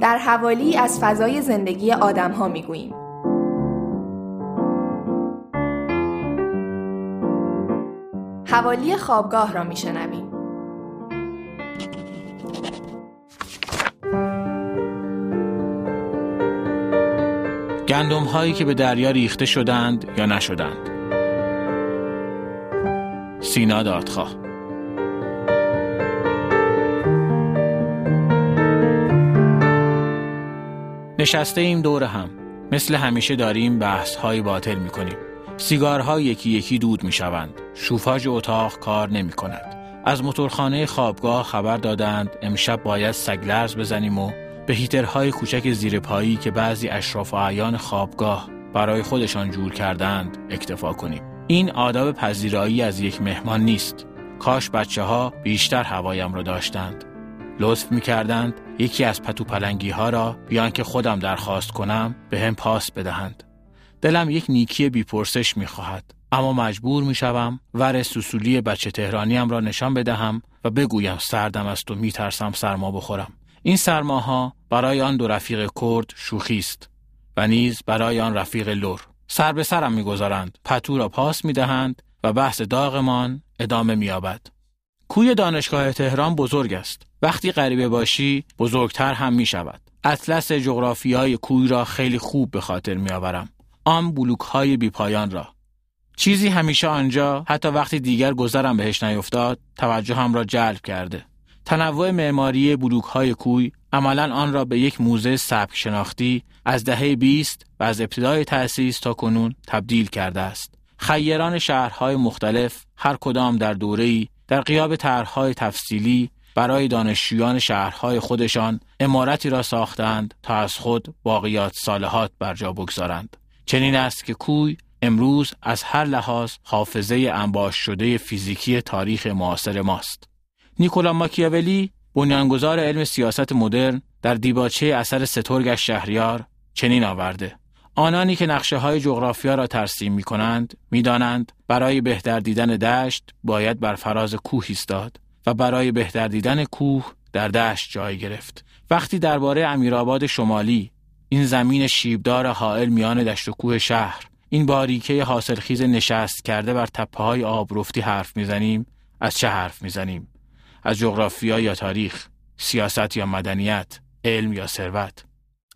در حوالی از فضای زندگی آدم ها می گوییم. حوالی خوابگاه را می شنویم. گندم هایی که به دریا ریخته شدند یا نشدند سینا دادخواه نشسته ایم دور هم. مثل همیشه داریم بحث های باطل می کنیم سیگارها یکی یکی دود می شوند شوفاژ اتاق کار نمی کند از موتورخانه خوابگاه خبر دادند امشب باید سگلرز بزنیم و به هیترهای کوچک زیر پایی که بعضی اشراف و عیان خوابگاه برای خودشان جور کردند اکتفا کنیم. این آداب پذیرایی از یک مهمان نیست. کاش بچه ها بیشتر هوایم را داشتند. لطف می کردند یکی از پتو پلنگی ها را بیان که خودم درخواست کنم به هم پاس بدهند. دلم یک نیکی بیپرسش می خواهد اما مجبور می شوم ور سوسولی بچه تهرانیم را نشان بدهم و بگویم سردم است و می ترسم سرما بخورم. این سرماها برای آن دو رفیق کرد شوخی است و نیز برای آن رفیق لور سر به سرم می‌گذارند. پتو را پاس می‌دهند و بحث داغمان ادامه مییابد. کوی دانشگاه تهران بزرگ است. وقتی غریبه باشی بزرگتر هم می شود اطلس جغرافیای کوی را خیلی خوب به خاطر میآورم. آن بلوک های بیپایان را. چیزی همیشه آنجا حتی وقتی دیگر گذرم بهش نیفتاد توجه هم را جلب کرده. تنوع معماری بلوک های کوی عملا آن را به یک موزه سبک شناختی از دهه 20 و از ابتدای تأسیس تا کنون تبدیل کرده است. خیران شهرهای مختلف هر کدام در دوره‌ای در قیاب طرحهای تفصیلی برای دانشجویان شهرهای خودشان امارتی را ساختند تا از خود باقیات صالحات بر جا بگذارند. چنین است که کوی امروز از هر لحاظ حافظه انباش شده فیزیکی تاریخ معاصر ماست. نیکولا ماکیاولی بنیانگذار علم سیاست مدرن در دیباچه اثر سترگش شهریار چنین آورده آنانی که نقشه های جغرافیا را ترسیم می کنند می دانند برای بهتر دیدن دشت باید بر فراز کوه ایستاد و برای بهتر دیدن کوه در دشت جای گرفت وقتی درباره امیرآباد شمالی این زمین شیبدار حائل میان دشت و کوه شهر این باریکه حاصلخیز نشست کرده بر تپه های آبرفتی حرف می‌زنیم از چه حرف می‌زنیم از جغرافیا یا تاریخ، سیاست یا مدنیت، علم یا ثروت.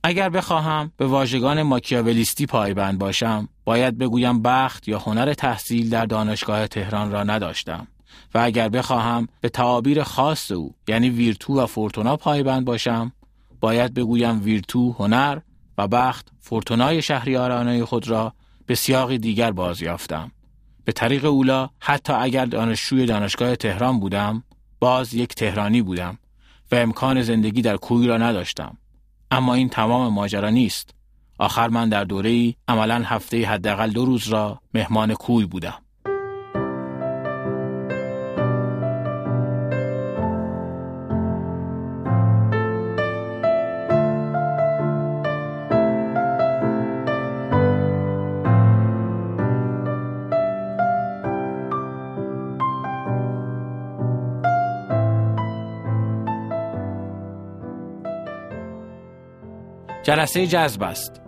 اگر بخواهم به واژگان ماکیاولیستی پایبند باشم، باید بگویم بخت یا هنر تحصیل در دانشگاه تهران را نداشتم. و اگر بخواهم به تعابیر خاص او یعنی ویرتو و فورتونا پایبند باشم باید بگویم ویرتو هنر و بخت فورتونای شهریارانه خود را به سیاق دیگر بازیافتم به طریق اولا حتی اگر دانشجوی دانشگاه تهران بودم باز یک تهرانی بودم و امکان زندگی در کوی را نداشتم. اما این تمام ماجرا نیست. آخر من در دوره ای عملا هفته حداقل دو روز را مهمان کوی بودم. جلسه جذب است.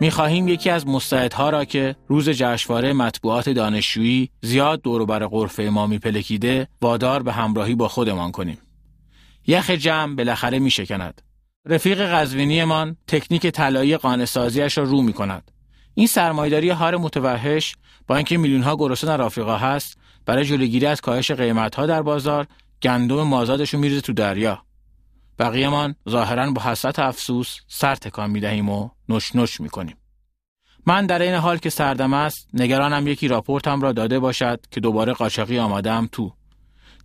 می خواهیم یکی از مستعدها را که روز جشنواره مطبوعات دانشجویی زیاد دور بر غرفه ما پلکیده وادار به همراهی با خودمان کنیم. یخ جمع بالاخره می شکند. رفیق قزوینیمان تکنیک طلایی قانع را رو می کند. این سرمایداری هار متوحش با اینکه میلیون ها گرسنه در آفریقا هست برای جلوگیری از کاهش قیمت ها در بازار گندم مازادش میریزه تو دریا بقیهمان ظاهرا با حسرت افسوس سر تکان می دهیم و نش نش می. من در این حال که سردم است نگرانم یکی راپورتم را داده باشد که دوباره قاچاقی آمادم تو.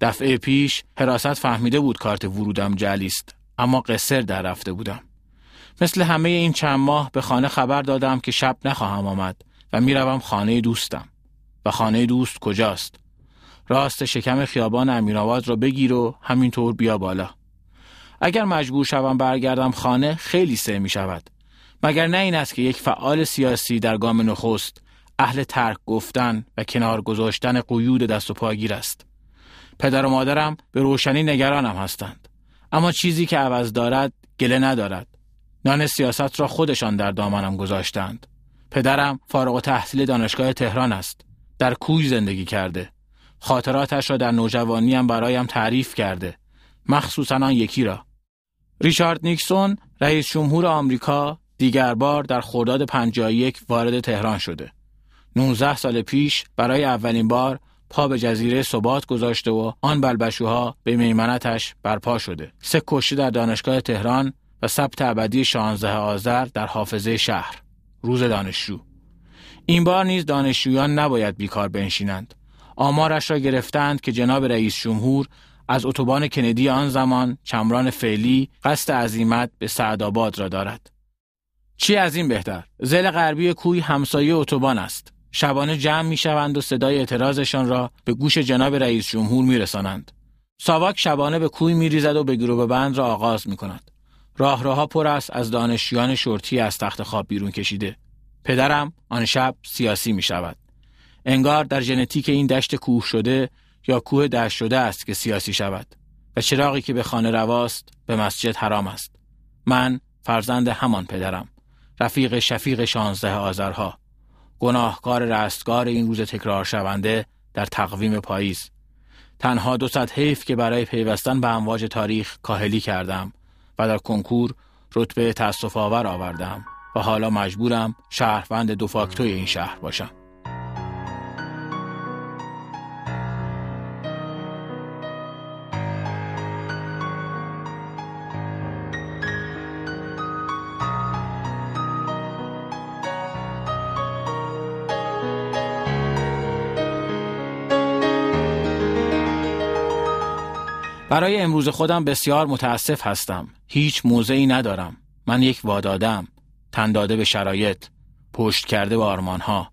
دفعه پیش حراست فهمیده بود کارت ورودم جلی است اما قصر در رفته بودم. مثل همه این چند ماه به خانه خبر دادم که شب نخواهم آمد و می‌روم خانه دوستم. و خانه دوست کجاست؟ راست شکم خیابان امیرآباد را بگیر و همینطور بیا بالا. اگر مجبور شوم برگردم خانه خیلی سه می شود. مگر نه این است که یک فعال سیاسی در گام نخست اهل ترک گفتن و کنار گذاشتن قیود دست و پاگیر است. پدر و مادرم به روشنی نگرانم هستند. اما چیزی که عوض دارد گله ندارد. نان سیاست را خودشان در دامنم گذاشتند. پدرم فارغ و تحصیل دانشگاه تهران است. در کوی زندگی کرده. خاطراتش را در نوجوانیم برایم تعریف کرده. مخصوصا یکی را. ریچارد نیکسون رئیس جمهور آمریکا دیگر بار در خرداد 51 وارد تهران شده. 19 سال پیش برای اولین بار پا به جزیره ثبات گذاشته و آن بلبشوها به میمنتش برپا شده. سه کشته در دانشگاه تهران و ثبت ابدی 16 آذر در حافظه شهر. روز دانشجو. این بار نیز دانشجویان نباید بیکار بنشینند. آمارش را گرفتند که جناب رئیس جمهور از اتوبان کندی آن زمان چمران فعلی قصد عزیمت به سعدآباد را دارد. چی از این بهتر؟ زل غربی کوی همسایه اتوبان است. شبانه جمع می شوند و صدای اعتراضشان را به گوش جناب رئیس جمهور می رسانند. ساواک شبانه به کوی می ریزد و به گروه بند را آغاز می کند. راه پر است از دانشجویان شورتی از تخت خواب بیرون کشیده. پدرم آن شب سیاسی می شود. انگار در ژنتیک این دشت کوه شده یا کوه دشت شده است که سیاسی شود و چراغی که به خانه رواست به مسجد حرام است. من فرزند همان پدرم. رفیق شفیق شانزده آذرها. گناهکار رستگار این روز تکرار شونده در تقویم پاییز. تنها دو صد حیف که برای پیوستن به امواج تاریخ کاهلی کردم و در کنکور رتبه تاسف آور آوردم و حالا مجبورم شهروند دو فاکتوی این شهر باشم. برای امروز خودم بسیار متاسف هستم. هیچ موضعی ندارم. من یک وادادم. تنداده به شرایط. پشت کرده به آرمانها.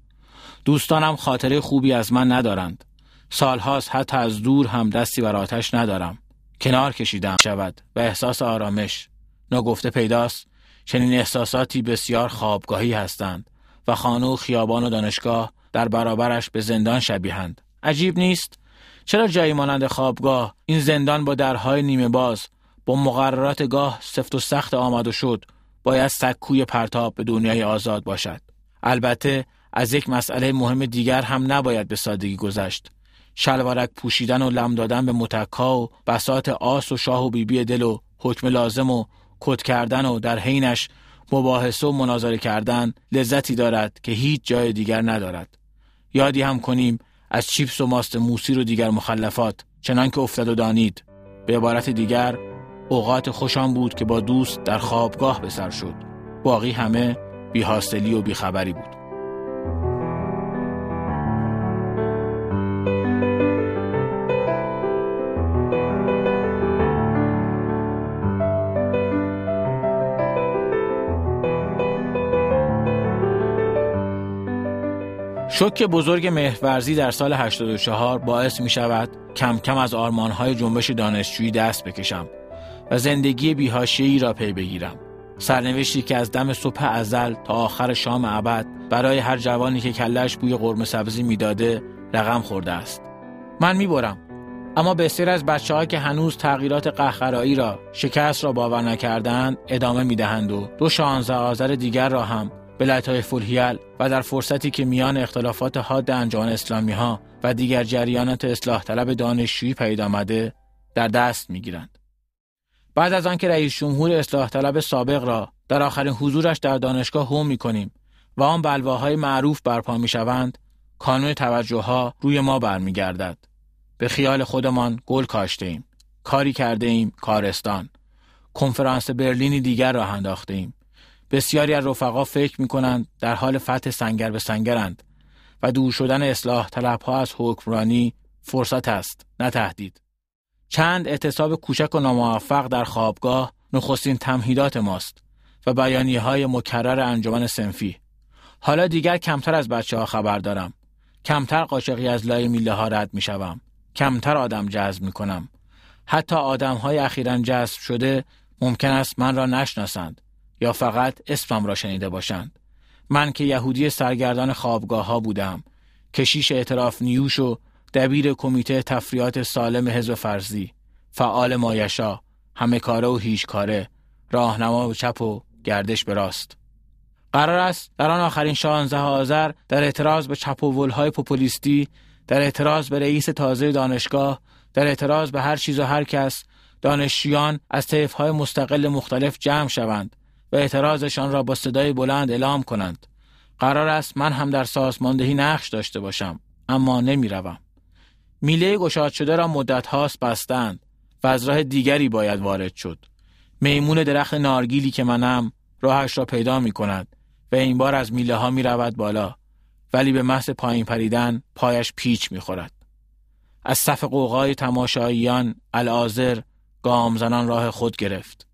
دوستانم خاطره خوبی از من ندارند. سالهاست حتی از دور هم دستی بر آتش ندارم. کنار کشیدم شود و احساس آرامش. نگفته پیداست چنین احساساتی بسیار خوابگاهی هستند و خانه و خیابان و دانشگاه در برابرش به زندان شبیهند. عجیب نیست چرا جایی مانند خوابگاه این زندان با درهای نیمه باز با مقررات گاه سفت و سخت آمد و شد باید سکوی پرتاب به دنیای آزاد باشد؟ البته از یک مسئله مهم دیگر هم نباید به سادگی گذشت. شلوارک پوشیدن و لم دادن به متکا و بسات آس و شاه و بیبی دل و حکم لازم و کد کردن و در حینش مباحثه و مناظره کردن لذتی دارد که هیچ جای دیگر ندارد. یادی هم کنیم از چیپس و ماست موسی و دیگر مخلفات چنان که افتاد و دانید. به عبارت دیگر اوقات خوشان بود که با دوست در خوابگاه به سر شد. باقی همه بیحاصلی و بیخبری بود. شک بزرگ مهرورزی در سال 84 باعث می شود کم کم از آرمانهای جنبش دانشجویی دست بکشم و زندگی بیهاشیهی را پی بگیرم. سرنوشتی که از دم صبح ازل تا آخر شام ابد برای هر جوانی که کلش بوی قرمه سبزی می‌داده رقم خورده است. من می برم. اما بسیار از بچه که هنوز تغییرات قهقرایی را شکست را باور نکردند ادامه می دهند و دو شانزه آذر دیگر را هم به لطایف فولهیل و در فرصتی که میان اختلافات حاد انجمن اسلامی ها و دیگر جریانات اصلاح طلب دانشجویی پیدا آمده در دست می‌گیرند. بعد از آنکه رئیس جمهور اصلاح طلب سابق را در آخرین حضورش در دانشگاه هم می کنیم و آن بلواهای معروف برپا می شوند، کانون توجه ها روی ما برمیگردد. به خیال خودمان گل کاشته ایم. کاری کرده ایم کارستان. کنفرانس برلینی دیگر را انداخته ایم. بسیاری از رفقا فکر می کنند در حال فتح سنگر به سنگرند و دور شدن اصلاح طلب ها از حکمرانی فرصت است نه تهدید. چند اعتصاب کوچک و ناموفق در خوابگاه نخستین تمهیدات ماست و بیانیه های مکرر انجمن سنفی. حالا دیگر کمتر از بچه ها خبر دارم. کمتر قاشقی از لای میله ها رد می شوم. کمتر آدم جذب می کنم. حتی آدم های اخیرا جذب شده ممکن است من را نشناسند یا فقط اسمم را شنیده باشند. من که یهودی سرگردان خوابگاه ها بودم. کشیش اعتراف نیوش و دبیر کمیته تفریات سالم حزب فرزی. فعال مایشا. همه کاره و هیچ کاره. راهنما و چپ و گردش به راست قرار است در آن آخرین 16 آذر در اعتراض به های پوپولیستی در اعتراض به رئیس تازه دانشگاه در اعتراض به هر چیز و هر کس دانشجویان از های مستقل مختلف جمع شوند و اعتراضشان را با صدای بلند اعلام کنند قرار است من هم در سازماندهی نقش داشته باشم اما نمی روم. میله گشاد شده را مدت هاست بستند و از راه دیگری باید وارد شد. میمون درخت نارگیلی که منم راهش را پیدا می کند و این بار از میله ها می رود بالا ولی به محض پایین پریدن پایش پیچ می خورد. از صف قوقای تماشاییان گام زنان راه خود گرفت.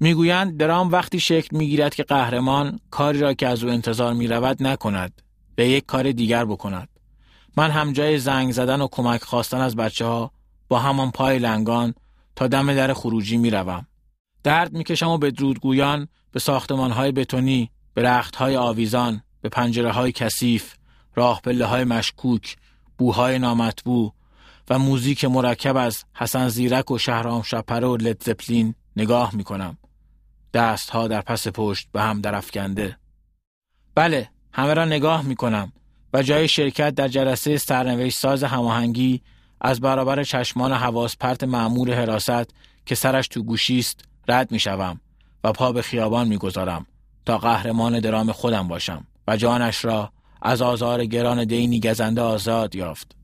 می‌گویند درام وقتی شکل می‌گیرد که قهرمان کاری را که از او انتظار می رود نکند و یک کار دیگر بکند. من هم جای زنگ زدن و کمک خواستن از بچه ها با همان پای لنگان تا دم در خروجی می روم. درد می‌کشم و به درودگویان به ساختمان های بتونی، به رخت های آویزان، به پنجره های کثیف، راه پله های مشکوک، بوهای نامطبوع و موزیک مرکب از حسن زیرک و شهرام شپره و لدزپلین نگاه می کنم. دست ها در پس پشت به هم درفکنده. بله، همه را نگاه می کنم و جای شرکت در جلسه سرنوشت ساز هماهنگی از برابر چشمان حواس پرت معمور حراست که سرش تو گوشی است رد می و پا به خیابان می گذارم تا قهرمان درام خودم باشم و جانش را از آزار گران دینی گزنده آزاد یافت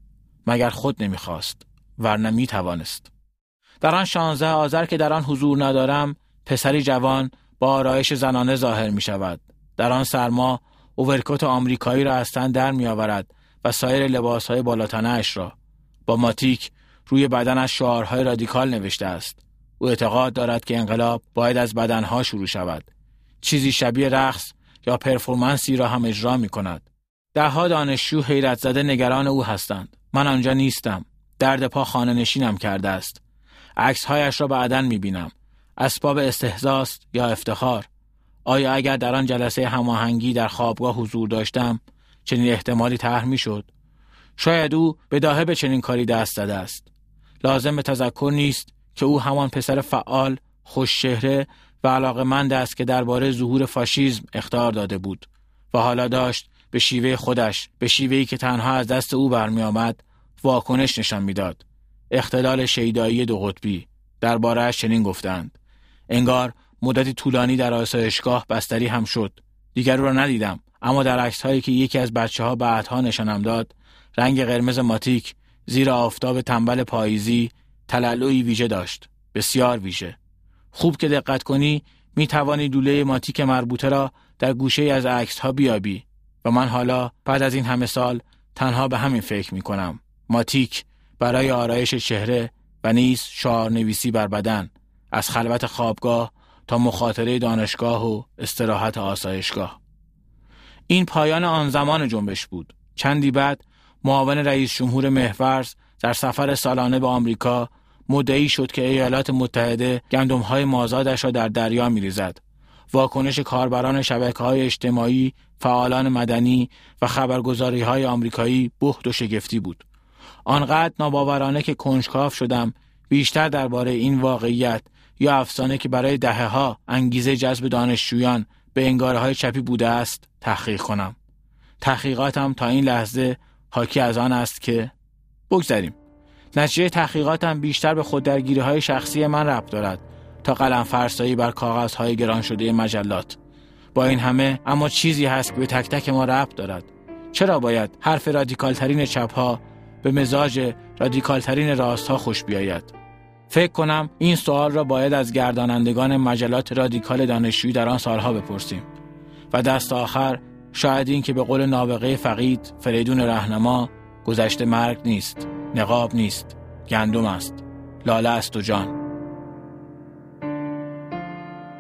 مگر خود نمی‌خواست ورنه می توانست در آن شانزه آذر که در آن حضور ندارم پسری جوان با آرایش زنانه ظاهر می شود در آن سرما اوورکوت آمریکایی را از تن در می آورد و سایر لباس های بالاتنه را. با ماتیک روی بدنش شعارهای رادیکال نوشته است. او اعتقاد دارد که انقلاب باید از بدنها شروع شود. چیزی شبیه رقص یا پرفورمنسی را هم اجرا می کند دهها دانشجو حیرت زده نگران او هستند. من آنجا نیستم. درد پا خانه نشینم کرده است. عکسهایش را بعدا می بینم اسباب استهزاست یا افتخار؟ آیا اگر در آن جلسه هماهنگی در خوابگاه حضور داشتم چنین احتمالی طرح می‌شد؟ شاید او به چنین کاری دست زده است. لازم به تذکر نیست که او همان پسر فعال خوششهره و علاقمند است که درباره ظهور فاشیزم اختار داده بود و حالا داشت به شیوه خودش به شیوهی که تنها از دست او برمیآمد واکنش نشان می‌داد. اختلال شیدایی دو قطبی دربارهاش چنین گفتند. انگار مدتی طولانی در آسایشگاه بستری هم شد. دیگر او را ندیدم اما در عکس هایی که یکی از بچه ها بعدها نشانم داد رنگ قرمز ماتیک زیر آفتاب تنبل پاییزی تلالوی ویژه داشت. بسیار ویژه. خوب که دقت کنی می توانی دوله ماتیک مربوطه را در گوشه از عکس ها بیابی و من حالا بعد از این همه سال تنها به همین فکر می کنم ماتیک برای آرایش چهره و نیز شعار نویسی بر بدن از خلوت خوابگاه تا مخاطره دانشگاه و استراحت آسایشگاه. این پایان آن زمان جنبش بود. چندی بعد معاون رئیس جمهور محورز در سفر سالانه به آمریکا مدعی شد که ایالات متحده گندمهای مازادش را در دریا میریزد. واکنش کاربران شبکه های اجتماعی، فعالان مدنی و خبرگزاری های آمریکایی بخت و شگفتی بود. آنقدر ناباورانه که کنجکاف شدم بیشتر درباره این واقعیت یا افسانه که برای دهه ها انگیزه جذب دانشجویان به انگاره های چپی بوده است تحقیق کنم. تحقیقاتم تا این لحظه حاکی از آن است که بگذریم. نتیجه تحقیقاتم بیشتر به خوددرگیری های شخصی من ربط دارد تا قلم فرسایی بر کاغذ های گران شده مجلات. با این همه اما چیزی هست که به تک تک ما ربط دارد. چرا باید حرف رادیکال ترین چپ ها به مزاج رادیکال ترین راست ها خوش بیاید؟ فکر کنم این سوال را باید از گردانندگان مجلات رادیکال دانشجویی در آن سالها بپرسیم و دست آخر شاید این که به قول نابغه فقید فریدون رهنما گذشته مرگ نیست نقاب نیست گندم است لاله است و جان